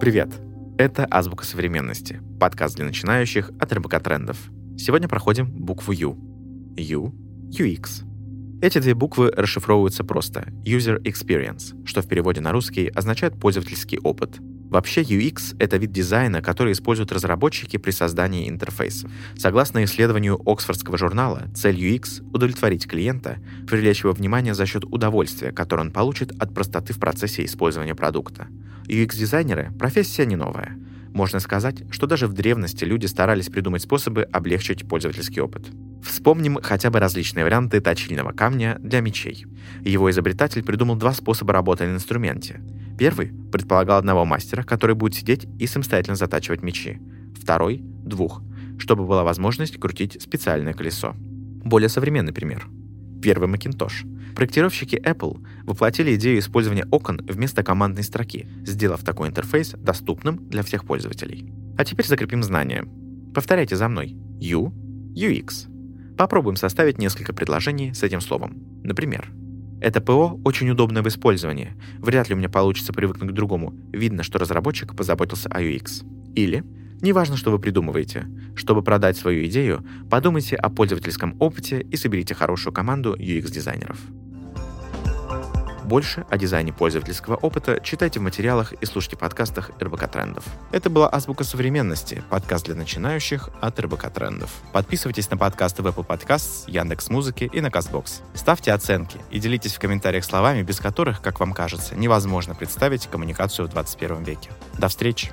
Привет! Это «Азбука современности» — подкаст для начинающих от РБК Трендов. Сегодня проходим букву U. U — UX. Эти две буквы расшифровываются просто User Experience, что в переводе на русский означает пользовательский опыт — Вообще UX — это вид дизайна, который используют разработчики при создании интерфейсов. Согласно исследованию Оксфордского журнала, цель UX — удовлетворить клиента, привлечь его внимание за счет удовольствия, которое он получит от простоты в процессе использования продукта. UX-дизайнеры — профессия не новая. Можно сказать, что даже в древности люди старались придумать способы облегчить пользовательский опыт. Вспомним хотя бы различные варианты точильного камня для мечей. Его изобретатель придумал два способа работы на инструменте — Первый предполагал одного мастера, который будет сидеть и самостоятельно затачивать мечи. Второй — двух, чтобы была возможность крутить специальное колесо. Более современный пример. Первый Macintosh. Проектировщики Apple воплотили идею использования окон вместо командной строки, сделав такой интерфейс доступным для всех пользователей. А теперь закрепим знания. Повторяйте за мной. U, UX. Попробуем составить несколько предложений с этим словом. Например, это ПО очень удобное в использовании. Вряд ли у меня получится привыкнуть к другому. Видно, что разработчик позаботился о UX. Или Неважно, что вы придумываете. Чтобы продать свою идею, подумайте о пользовательском опыте и соберите хорошую команду UX-дизайнеров. Больше о дизайне пользовательского опыта читайте в материалах и слушайте подкастах РБК Трендов. Это была «Азбука современности», подкаст для начинающих от РБК Трендов. Подписывайтесь на подкасты в Apple Podcasts, Яндекс Музыки и на Castbox. Ставьте оценки и делитесь в комментариях словами, без которых, как вам кажется, невозможно представить коммуникацию в 21 веке. До встречи!